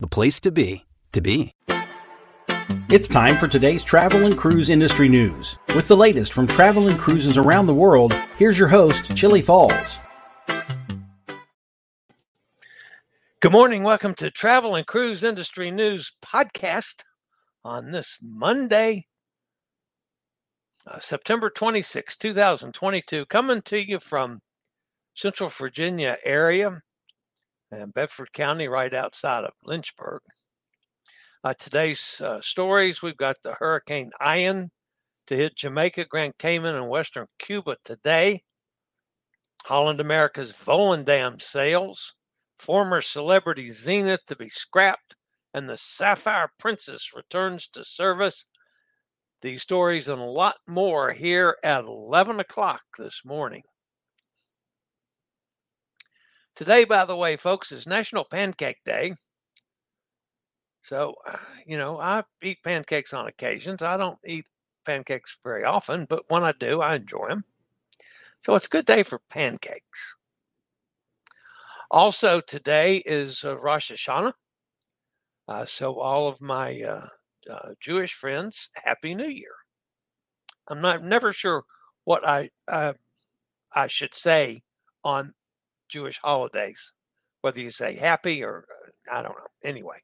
the place to be, to be. It's time for today's travel and cruise industry news. With the latest from travel and cruises around the world, here's your host, Chillie Falls. Good morning. Welcome to Travel and Cruise Industry News Podcast on this Monday, uh, September 26, 2022, coming to you from Central Virginia area and Bedford County, right outside of Lynchburg. Uh, today's uh, stories we've got the Hurricane Ian to hit Jamaica, Grand Cayman, and Western Cuba today. Holland America's Volendam sails, former celebrity Zenith to be scrapped, and the Sapphire Princess returns to service these stories and a lot more here at 11 o'clock this morning. Today, by the way, folks, is National Pancake Day. So, you know, I eat pancakes on occasions. I don't eat pancakes very often, but when I do, I enjoy them. So it's a good day for pancakes. Also, today is uh, Rosh Hashanah. Uh, so, all of my uh, uh, Jewish friends, Happy New Year. I'm not never sure what I uh, I should say on Jewish holidays, whether you say happy or uh, I don't know. Anyway,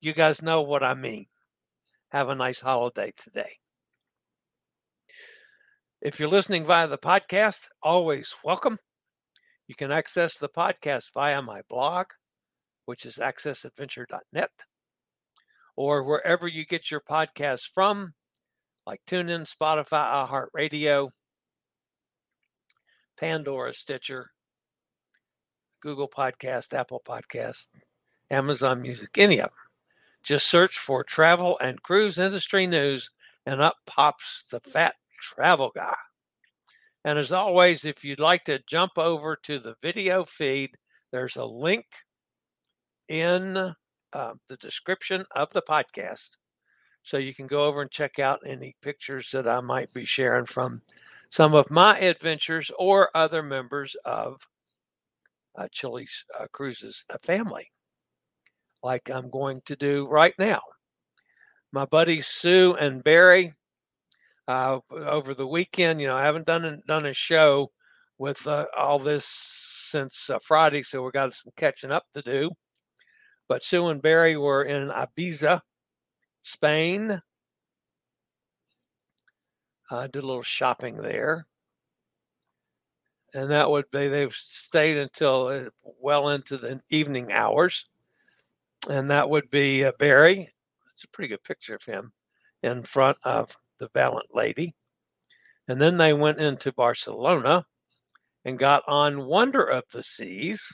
you guys know what I mean. Have a nice holiday today. If you're listening via the podcast, always welcome. You can access the podcast via my blog, which is accessadventure.net or wherever you get your podcasts from, like TuneIn, Spotify, iHeartRadio, Pandora, Stitcher, Google Podcast, Apple Podcast, Amazon Music, any of them. Just search for travel and cruise industry news, and up pops the fat travel guy. And as always, if you'd like to jump over to the video feed, there's a link in uh, the description of the podcast. So you can go over and check out any pictures that I might be sharing from some of my adventures or other members of uh, uh, Cruises family, like I'm going to do right now. My buddies Sue and Barry, uh, over the weekend, you know, I haven't done done a show with uh, all this since uh, Friday, so we got some catching up to do. But Sue and Barry were in Ibiza, Spain. I did a little shopping there. And that would be they've stayed until uh, well into the evening hours. And that would be uh, Barry. It's a pretty good picture of him in front of the Valiant Lady. And then they went into Barcelona and got on Wonder of the Seas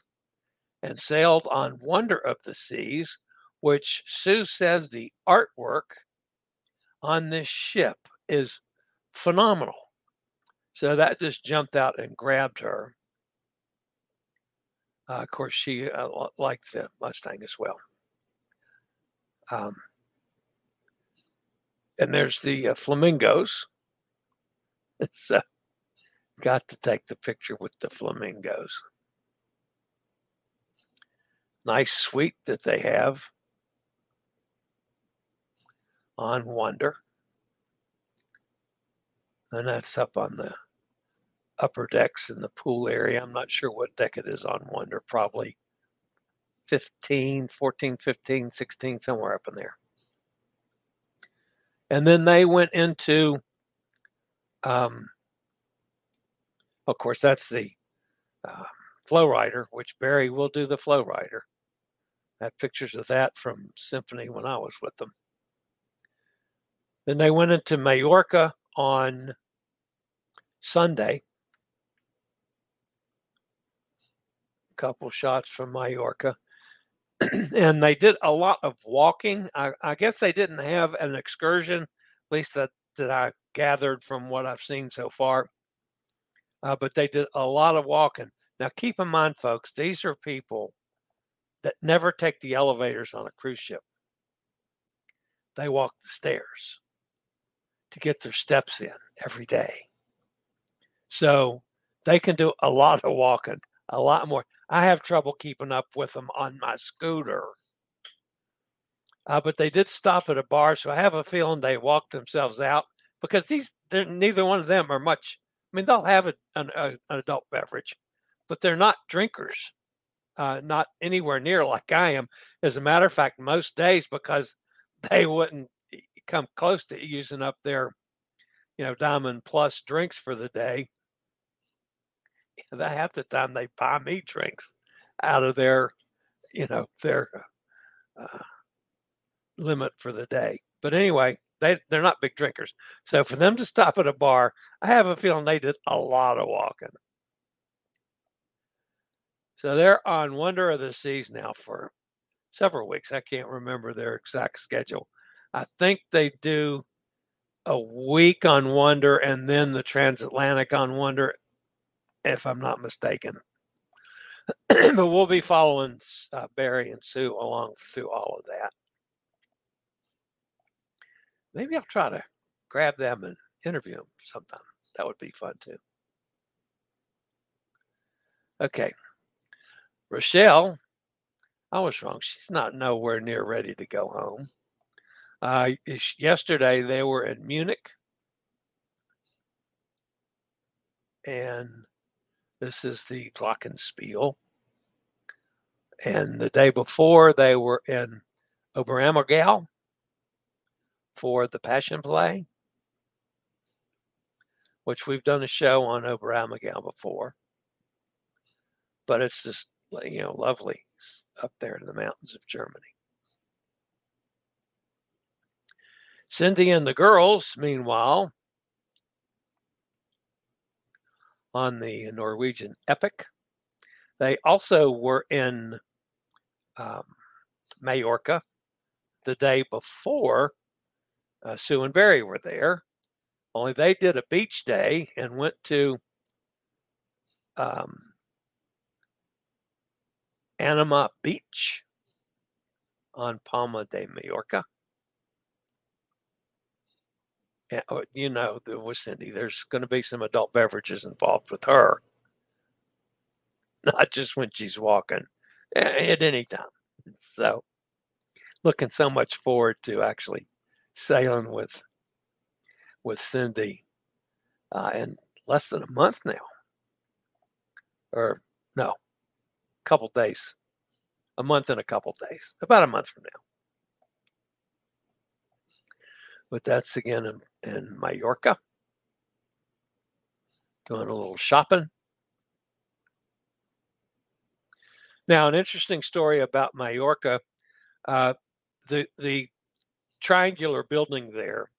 and sailed on Wonder of the Seas, which Sue says the artwork on this ship is phenomenal. So that just jumped out and grabbed her. Uh, of course, she uh, liked the Mustang as well. Um, and there's the uh, flamingos. Uh, got to take the picture with the flamingos nice suite that they have on Wonder. And that's up on the upper decks in the pool area. I'm not sure what deck it is on Wonder, probably 15, 14, 15, 16, somewhere up in there. And then they went into, um, of course, that's the uh, Flow Rider, which Barry will do the Flow Rider. I have pictures of that from Symphony when I was with them. Then they went into Majorca on Sunday. A couple shots from Majorca. and they did a lot of walking. I, I, guess they didn't have an excursion, at least that, that I gathered from what I've seen so far. Uh, but they did a lot of walking. Now, keep in mind, folks, these are people that never take the elevators on a cruise ship. They walk the stairs to get their steps in every day. So they can do a lot of walking, a lot more. I have trouble keeping up with them on my scooter. Uh, but they did stop at a bar, so I have a feeling they walked themselves out because these neither one of them are much. I mean, they'll have a, an, a, an adult beverage, but they're not drinkers, uh, not anywhere near like I am. As a matter of fact, most days because they wouldn't come close to using up their, you know, Diamond Plus drinks for the day. That half the time they buy me drinks out of their, you know, their uh, limit for the day. But anyway, they they're not big drinkers. So for them to stop at a bar, I have a feeling they did a lot of walking. So they're on Wonder of the Seas now for several weeks. I can't remember their exact schedule. I think they do a week on Wonder and then the transatlantic on Wonder, if I'm not mistaken. but we'll be following uh, Barry and Sue along through all of that. Maybe I'll try to grab them and interview them sometime. That would be fun too. Okay. Rochelle, I was wrong. She's not nowhere near ready to go home. Uh, yesterday they were in Munich, and this is the Glockenspiel. And the day before they were in Oberammergau for the Passion Play, which we've done a show on Oberammergau before. But it's just you know lovely up there in the mountains of Germany. Cindy and the girls, meanwhile, on the Norwegian Epic, they also were in um, Majorca the day before uh, Sue and Barry were there. Only they did a beach day and went to um, Anima Beach on Palma de Mallorca. Oh, you know, with Cindy, there's going to be some adult beverages involved with her, not just when she's walking, at any time. So, looking so much forward to actually sailing with with Cindy uh, in less than a month now, or no, a couple days, a month and a couple days, about a month from now but that's again in, in Majorca. Doing a little shopping. Now, an interesting story about Majorca. Uh, the the triangular building there.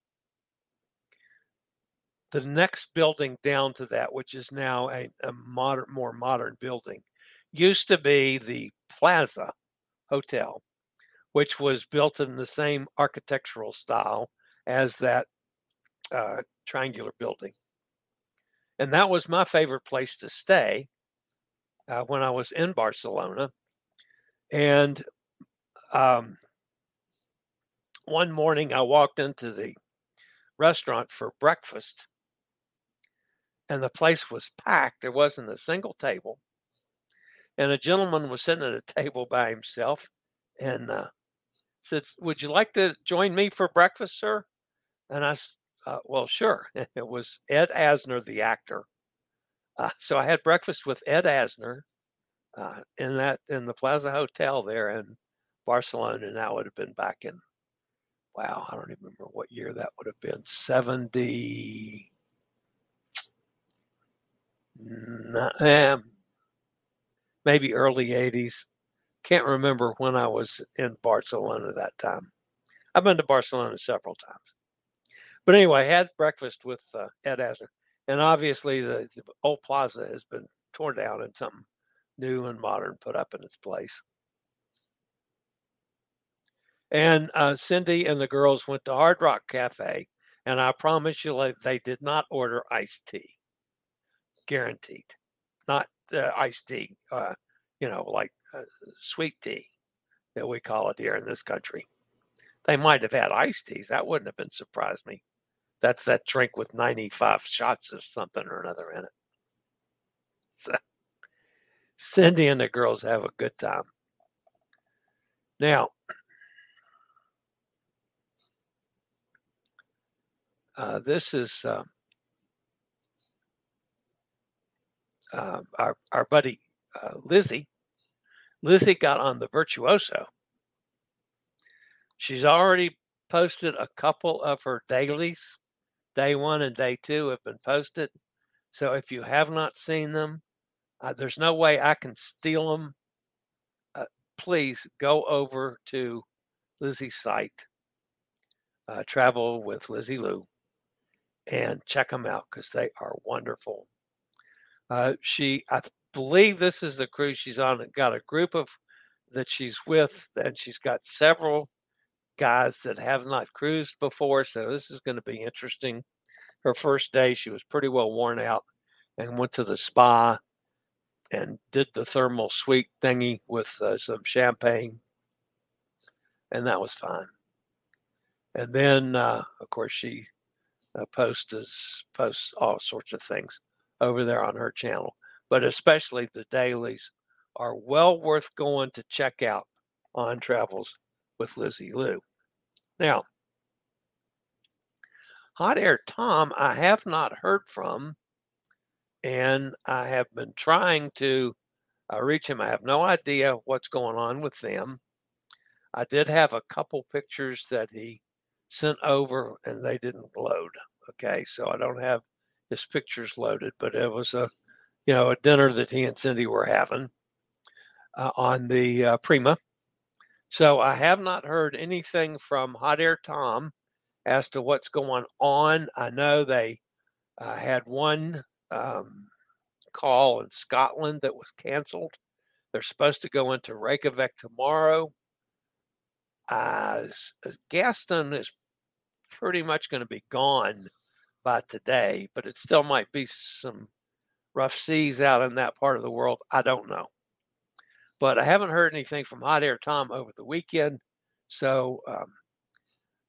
The next building down to that, which is now a, a modern, more modern building, used to be the Plaza Hotel, which was built in the same architectural style as that uh, triangular building. And that was my favorite place to stay uh, when I was in Barcelona. And um, one morning I walked into the restaurant for breakfast and the place was packed. There wasn't a single table. And a gentleman was sitting at a table by himself and uh, said, Would you like to join me for breakfast, sir? And I, uh, well, sure. It was Ed Asner, the actor. Uh, so I had breakfast with Ed Asner uh, in that in the Plaza Hotel there in Barcelona, and that would have been back in wow, I don't even remember what year that would have been 70. Um, maybe early 80s. Can't remember when I was in Barcelona that time. I've been to Barcelona several times. But anyway, I had breakfast with uh, Ed Asner. And obviously, the, the old plaza has been torn down and something new and modern put up in its place. And uh, Cindy and the girls went to Hard Rock Cafe, and I promise you, they did not order iced tea. Guaranteed, not uh, iced tea. Uh, you know, like uh, sweet tea that we call it here in this country. They might have had iced teas. That wouldn't have been surprised me. That's that drink with 95 shots of something or another in it. So, Cindy and the girls have a good time. Now, uh, this is uh, uh, our our buddy uh, Lizzie. Lizzie got on the Virtuoso. She's already posted a couple of her dailies. Day one and day two have been posted. So if you have not seen them, uh, there's no way I can steal them. Uh, please go over to Lizzie's site, uh, Travel with Lizzie Lou, and check them out because they are wonderful. Uh, she, I believe this is the cruise she's on. Got a group of that she's with, and she's got several guys that have not cruised before. So this is going to be interesting. Her first day, she was pretty well worn out and went to the spa and did the thermal suite thingy with uh, some champagne. And that was fine. And then, uh, of course, she uh, posts, posts all sorts of things over there on her channel, but especially the dailies are well worth going to check out on Travels with Lizzie Lou. Now, Hot Air Tom, I have not heard from, and I have been trying to uh, reach him. I have no idea what's going on with them. I did have a couple pictures that he sent over, and they didn't load. Okay, so I don't have his pictures loaded, but it was a, you know, a dinner that he and Cindy were having uh, on the uh, Prima. So I have not heard anything from Hot Air Tom as to what's going on. I know they uh, had one um, call in Scotland that was canceled. They're supposed to go into Reykjavik tomorrow. Uh, Gaston is pretty much going to be gone by today, but it still might be some rough seas out in that part of the world. I don't know. But I haven't heard anything from Hot Air Tom over the weekend. So um,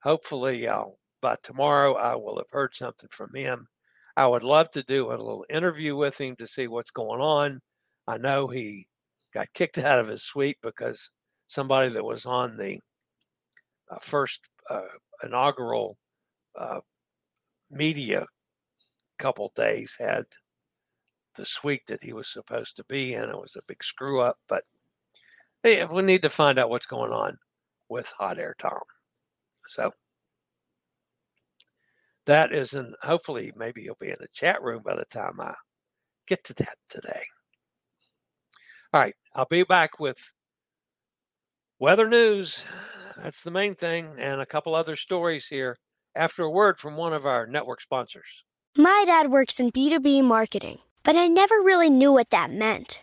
hopefully, I'll, by tomorrow, I will have heard something from him. I would love to do a little interview with him to see what's going on. I know he got kicked out of his suite because somebody that was on the uh, first uh, inaugural uh, media couple days had the suite that he was supposed to be in. It was a big screw up, but hey, we need to find out what's going on with Hot Air Tom. So that is, and hopefully, maybe you'll be in the chat room by the time I get to that today. All right, I'll be back with weather news. That's the main thing, and a couple other stories here after a word from one of our network sponsors. My dad works in B2B marketing, but I never really knew what that meant.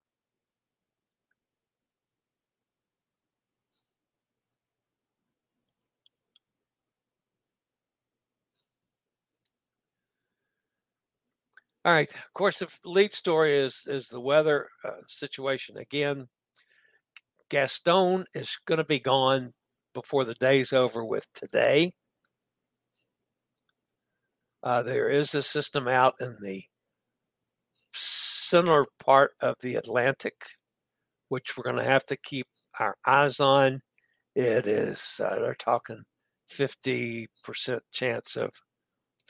All right. Of course, the lead story is is the weather uh, situation again. Gaston is going to be gone before the day's over with today. Uh, there is a system out in the center part of the Atlantic, which we're going to have to keep our eyes on. It is, uh, they're talking 50% chance of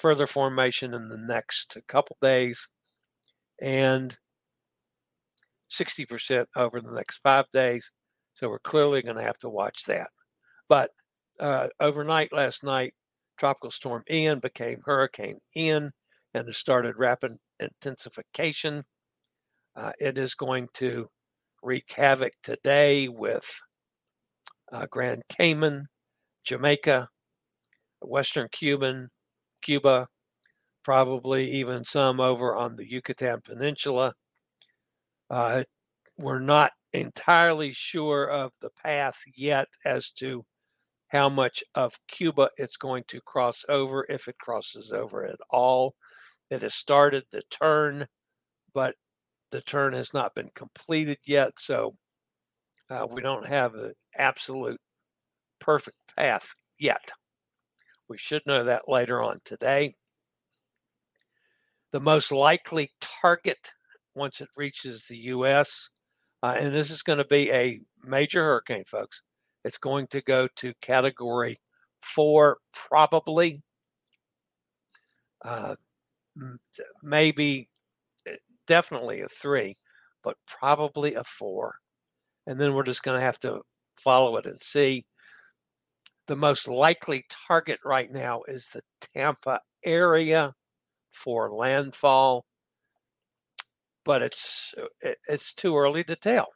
further formation in the next couple days and 60% over the next five days. So we're clearly going to have to watch that. But uh, overnight last night, Tropical Storm Ian became Hurricane Ian and it started rapid intensification. Uh, it is going to wreak havoc today with uh, Grand Cayman, Jamaica, Western Cuban, Cuba, probably even some over on the Yucatan Peninsula. Uh, we're not entirely sure of the path yet as to how much of Cuba it's going to cross over, if it crosses over at all. It has started the turn, but the turn has not been completed yet. So uh, we don't have an absolute perfect path yet. We should know that later on today. The most likely target once it reaches the U.S., uh, and this is going to be a major hurricane, folks. It's going to go to category four, probably. Uh, maybe, eh, definitely a three, but probably a four. And then we're just going to have to follow it and see the most likely target right now is the Tampa area for landfall, but it's uh, it's too early to tell.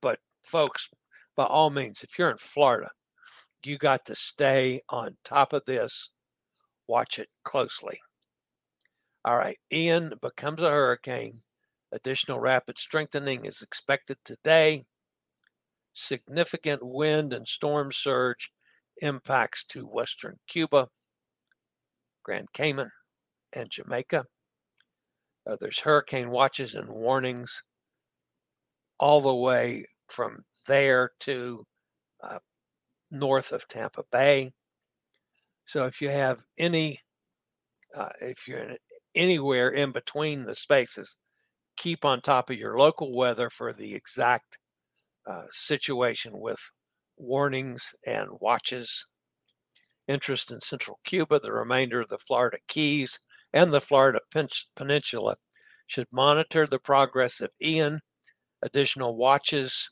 But folks, by all means, if you're in Florida, you got to stay on top of this. Watch it closely. All right, Ian becomes a hurricane. Additional rapid strengthening is expected today. Significant wind and storm surge impacts to Western Cuba, Grand Cayman, and Jamaica. Uh, there's hurricane watches and warnings all the way from there to uh, north of Tampa Bay. So if you have any, uh, if you're in, anywhere in between the spaces, keep on top of your local weather for the exact uh, situation with warnings and watches. Interest in central Cuba, the remainder of the Florida Keys, and the Florida Peninsula should monitor the progress of Ian. Additional watches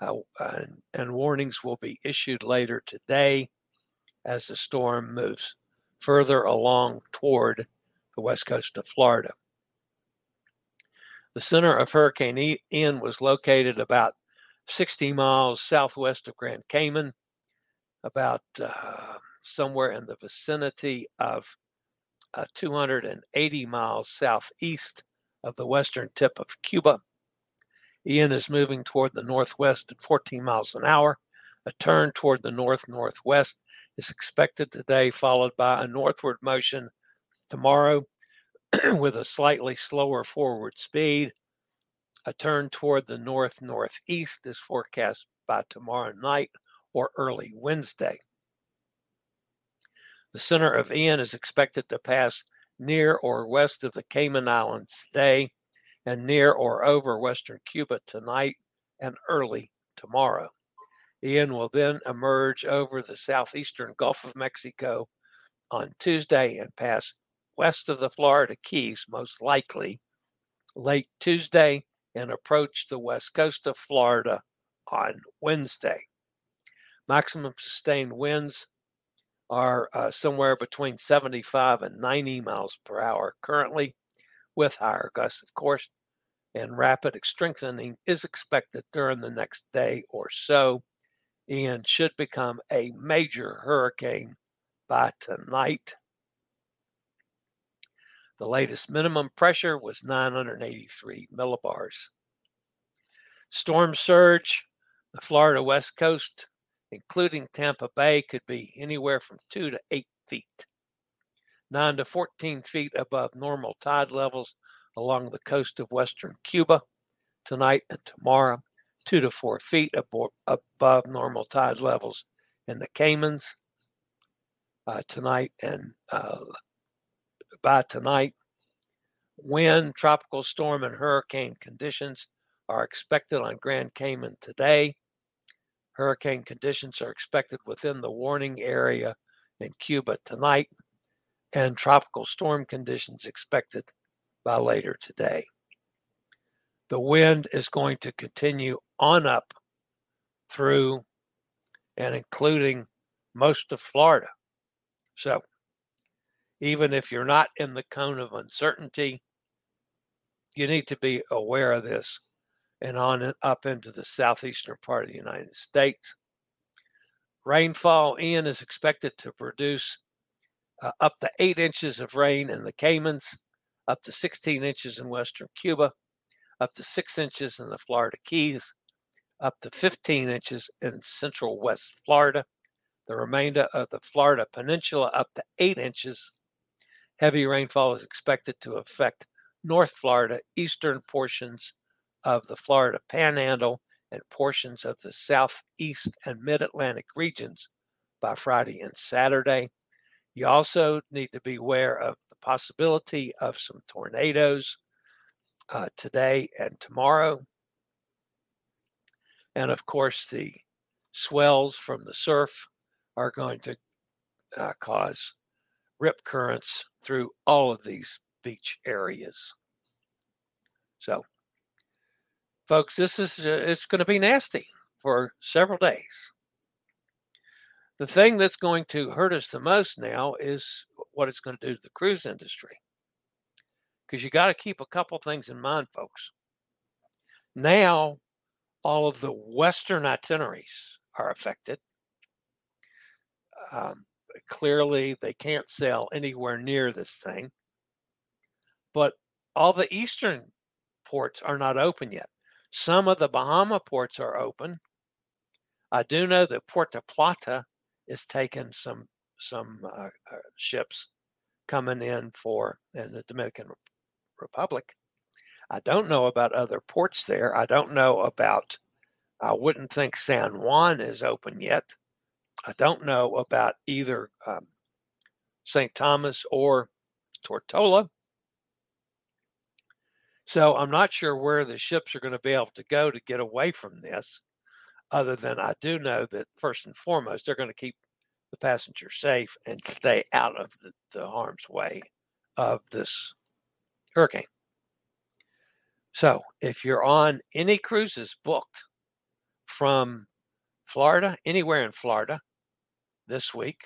uh, and, and warnings will be issued later today as the storm moves further along toward the west coast of Florida. The center of Hurricane Ian was located about 60 miles southwest of Grand Cayman, about uh, somewhere in the vicinity of uh, 280 miles southeast of the western tip of Cuba. Ian is moving toward the northwest at 14 miles an hour. A turn toward the north northwest is expected today, followed by a northward motion tomorrow with a slightly slower forward speed a turn toward the north northeast is forecast by tomorrow night or early Wednesday. The center of Ian is expected to pass near or west of the Cayman Islands today and near or over western Cuba tonight and early tomorrow. Ian will then emerge over the southeastern Gulf of Mexico on Tuesday and pass west of the Florida Keys, most likely late Tuesday and approach the west coast of Florida on Wednesday. Maximum sustained winds are uh, somewhere between 75 and 90 miles per hour currently, with higher gusts, of course, and rapid strengthening is expected during the next day or so. and should become a major hurricane by tonight. The latest minimum pressure was 983 millibars. Storm surge, the Florida West Coast, including Tampa Bay, could be anywhere from 2 to 8 feet. 9 to 14 feet above normal tide levels along the coast of western Cuba tonight and tomorrow, 2 to 4 feet above normal tide levels in the Caymans uh, tonight and uh, by tonight. Wind, tropical storm, and hurricane conditions are expected on Grand Cayman today. Hurricane conditions are expected within the warning area in Cuba tonight and tropical storm conditions expected by later today. The wind is going to continue on up through and including most of Florida. So, even if you're not in the cone of uncertainty, you need to be aware of this and on and up into the southeastern part of the United States. Rainfall, in is expected to produce uh, up to eight inches of rain in the Caymans, up to 16 inches in western Cuba, up to six inches in the Florida Keys, up to 15 inches in central west Florida, the remainder of the Florida Peninsula up to eight inches. Heavy rainfall is expected to affect North Florida, eastern portions of the Florida Panhandle, and portions of the southeast and mid Atlantic regions by Friday and Saturday. You also need to be aware of the possibility of some tornadoes uh, today and tomorrow. And of course, the swells from the surf are going to uh, cause rip currents through all of these beach areas. So, folks, this is uh, it's going to be nasty for several days. The thing that's going to hurt us the most now is what it's going to do to the cruise industry. Because you got to keep a couple things in mind, folks. Now, all of the Western itineraries are affected. Um, clearly, they can't sail anywhere near this thing. But all the Eastern ports are not open yet. Some of the Bahama ports are open. I do know that Puerto Plata is taking some some uh, uh, ships coming in for in the Dominican Republic. I don't know about other ports there. I don't know about. I wouldn't think San Juan is open yet. I don't know about either um, St. Thomas or Tortola. So I'm not sure where the ships are going to be able to go to get away from this, other than I do know that first and foremost, they're going to keep the passengers safe and stay out of the, the harm's way of this hurricane. So if you're on any cruises booked from Florida, anywhere in Florida this week,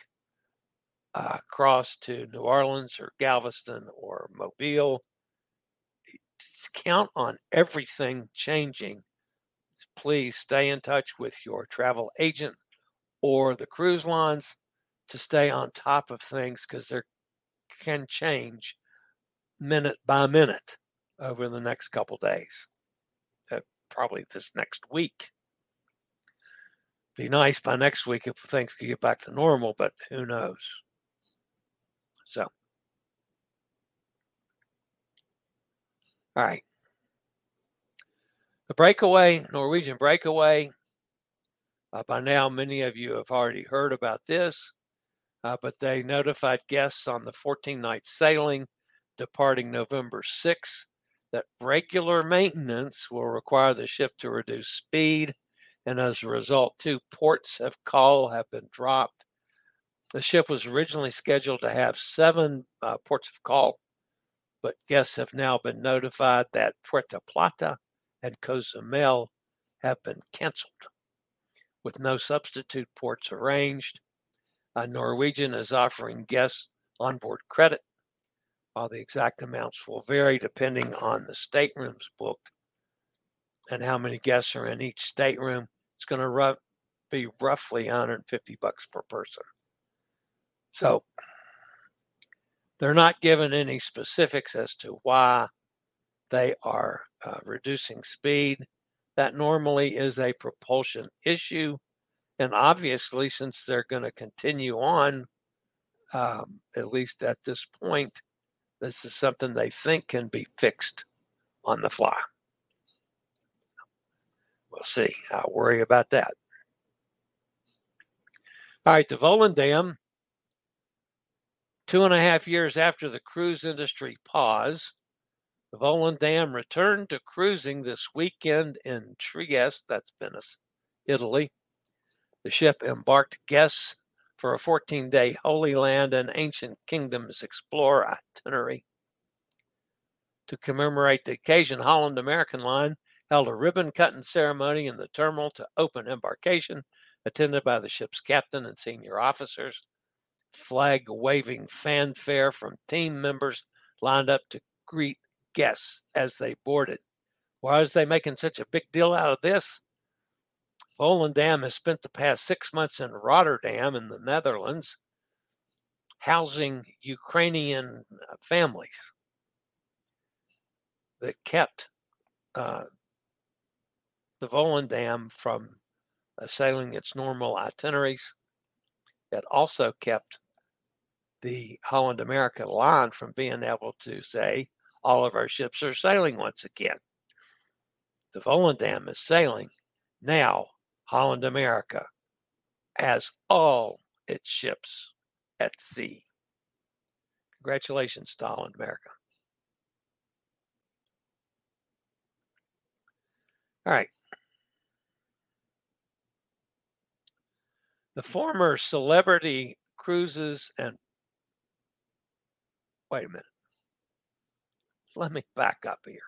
uh, across to New Orleans or Galveston or Mobile, count on everything changing. Please stay in touch with your travel agent or the cruise lines to stay on top of things because they can change minute by minute over the next couple days, uh, probably this next week. Be nice by next week if things could get back to normal, but who knows? So, all right. The breakaway, Norwegian breakaway, uh, by now, many of you have already heard about this, uh, but they notified guests on the 14 night sailing departing November 6 that regular maintenance will require the ship to reduce speed, and as a result, two ports of call have been dropped. The ship was originally scheduled to have seven uh, ports of call, but guests have now been notified that Puerto Plata and Cozumel have been canceled with no substitute ports arranged. Uh, Norwegian is offering guests onboard credit, while the exact amounts will vary depending on the staterooms booked and how many guests are in each stateroom. It's going to be roughly 150 bucks per person. So They're not given any specifics as to why they are uh, reducing speed. That normally is a propulsion issue. And obviously, since they're going to continue on, um, at least at this point, this is something they think can be fixed on the fly. We'll see. I worry about that. All right, the Volendam, two and a half years after the cruise industry pause, the Volendam returned to cruising this weekend in Trieste, that's Venice, Italy. The ship embarked guests for a 14 day Holy Land and Ancient Kingdoms Explorer itinerary. To commemorate the occasion, Holland American Line held a ribbon cutting ceremony in the terminal to open embarkation, attended by the ship's captain and senior officers. Flag waving fanfare from team members lined up to greet guests as they boarded. Why is they making such a big deal out of this? Volendam has spent the past six months in Rotterdam in the Netherlands housing Ukrainian uh, families that kept uh, the Volendam from uh, sailing its normal itineraries. It also kept the Holland America line from being able to say, all of our ships are sailing once again. The Volendam is sailing now. Holland America has all its ships at sea. Congratulations to Holland America. All right. The former celebrity cruises and wait a minute. Let me back up here.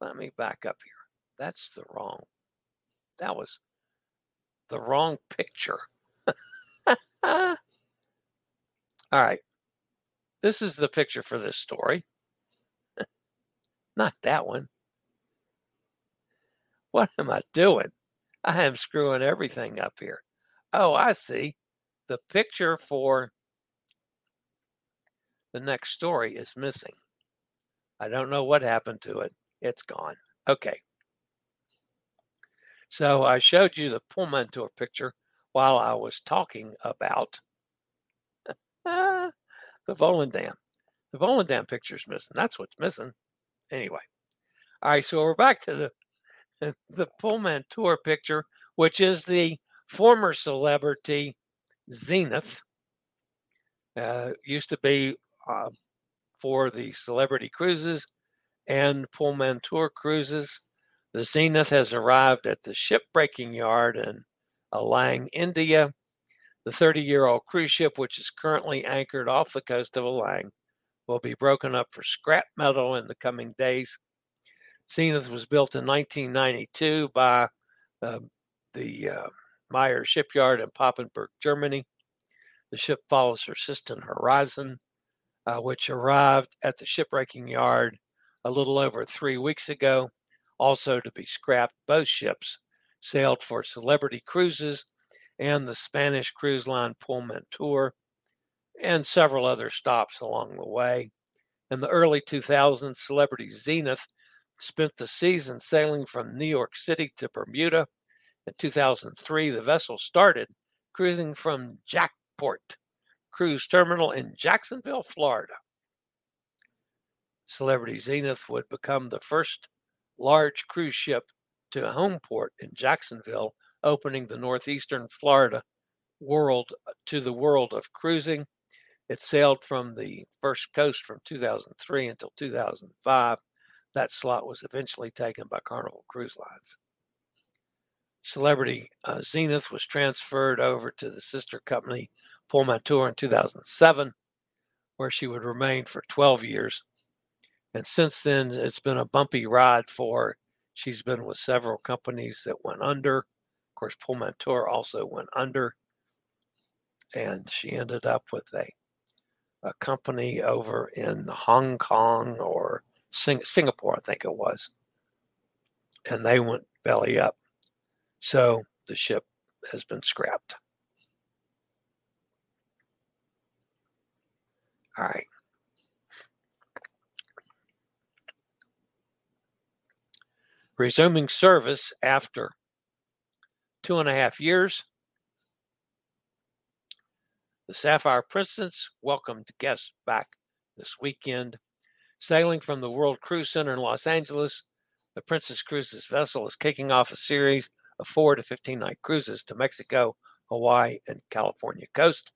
Let me back up here. That's the wrong. That was the wrong picture. All right. This is the picture for this story. Not that one. What am I doing? I am screwing everything up here. Oh, I see. The picture for the next story is missing. I don't know what happened to it. It's gone. Okay. So I showed you the Pullmantur picture while I was talking about ah, the Volendam. The Volendam picture's missing. That's what's missing. Anyway. All right, so we're back to the the Pullmantur picture, which is the former celebrity Zenith. Uh, used to be uh, for the celebrity cruises and Pullmantur cruises. The Zenith has arrived at the shipbreaking yard in Alang, India. The 30 year old cruise ship, which is currently anchored off the coast of Alang, will be broken up for scrap metal in the coming days. Zenith was built in 1992 by uh, the uh, Meyer Shipyard in Papenburg, Germany. The ship follows her sister Horizon, uh, which arrived at the shipbreaking yard a little over three weeks ago, also to be scrapped. Both ships sailed for Celebrity Cruises and the Spanish cruise line Pullmantur, and several other stops along the way. In the early 2000s, Celebrity Zenith spent the season sailing from New York City to Bermuda. In 2003, the vessel started cruising from JAXPORT, Cruise Terminal in Jacksonville, Florida. Celebrity Zenith would become the first large cruise ship to home port in Jacksonville, opening the northeastern Florida world to the world of cruising. It sailed from the first coast from 2003 until 2005. That slot was eventually taken by Carnival Cruise Lines. Celebrity uh, Zenith was transferred over to the sister company Pullmantur in 2007, where she would remain for 12 years. And since then, it's been a bumpy ride for her. She's been with several companies that went under. Of course, Pullmantur also went under. And she ended up with a, a company over in Hong Kong or Sing- Singapore, I think it was. And they went belly up. So the ship has been scrapped. All right. Resuming service after two and a half years. The Sapphire Princess welcomed guests back this weekend. Sailing from the World Cruise Center in Los Angeles, the Princess Cruises vessel is kicking off a series of four to 15 night cruises to Mexico, Hawaii, and California coast.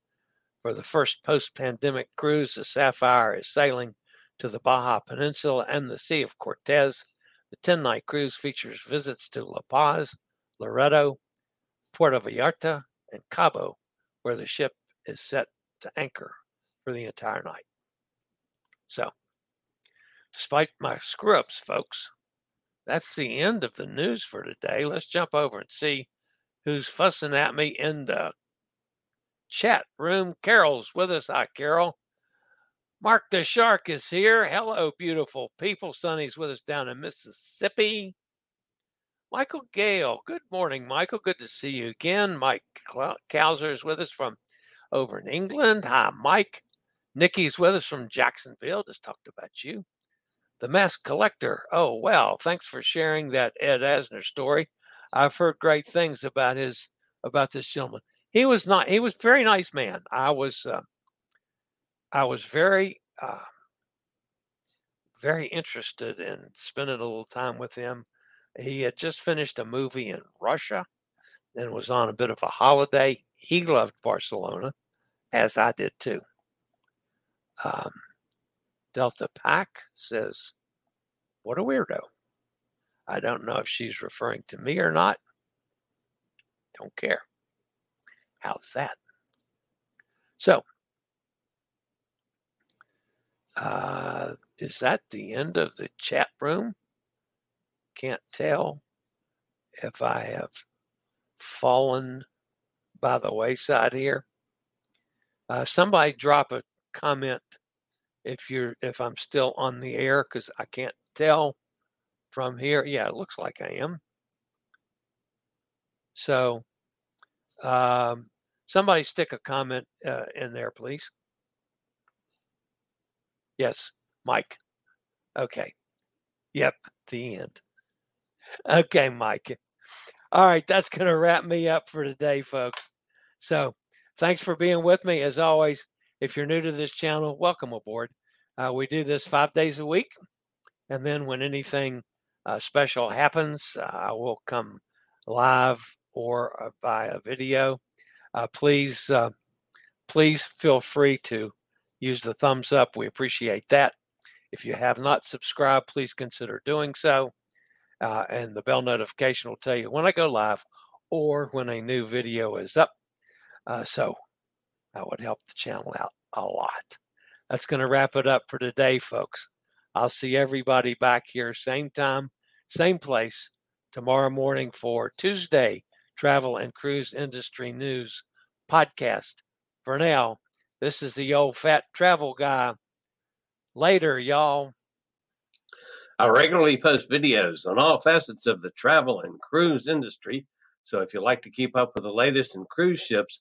For the first post pandemic cruise, the Sapphire is sailing to the Baja Peninsula and the Sea of Cortez. The 10 night cruise features visits to La Paz, Loreto, Puerto Vallarta, and Cabo, where the ship is set to anchor for the entire night. So, despite my screw ups, folks, that's the end of the news for today. Let's jump over and see who's fussing at me in the chat room. Carol's with us. Hi, Carol. Mark the Shark is here. Hello, beautiful people. Sonny's with us down in Mississippi. Michael Gale. Good morning, Michael. Good to see you again. Mike Cowser is with us from over in England. Hi, Mike. Nikki's with us from Jacksonville. Just talked about you. The Mask Collector. Oh, well, thanks for sharing that Ed Asner story. I've heard great things about his about this gentleman. He was not. He was very nice man. I was. Uh, I was very, uh, very interested in spending a little time with him. He had just finished a movie in Russia and was on a bit of a holiday. He loved Barcelona, as I did too. Um, Delta Pack says, What a weirdo. I don't know if she's referring to me or not. Don't care. How's that? So, uh, is that the end of the chat room? Can't tell if I have fallen by the wayside here. Uh, somebody drop a comment if you're if I'm still on the air because I can't tell from here. Yeah, it looks like I am. So, um, somebody stick a comment uh, in there, please. Yes, Mike. Okay. Yep, the end. Okay, Mike. All right, that's going to wrap me up for today, folks. So, thanks for being with me. As always, if you're new to this channel, welcome aboard. Uh, we do this five days a week. And then when anything uh, special happens, uh, I will come live or uh, via video. Uh, please, please feel free to use the thumbs up. We appreciate that. If you have not subscribed, please consider doing so. Uh, and the bell notification will tell you when I go live or when a new video is up. Uh, so that would help the channel out a lot. That's going to wrap it up for today, folks. I'll see everybody back here, same time, same place, tomorrow morning for Tuesday Travel and Cruise Industry News podcast. For now, this is the old fat travel guy. Later, y'all. I regularly post videos on all facets of the travel and cruise industry. So if you like to keep up with the latest in cruise ships,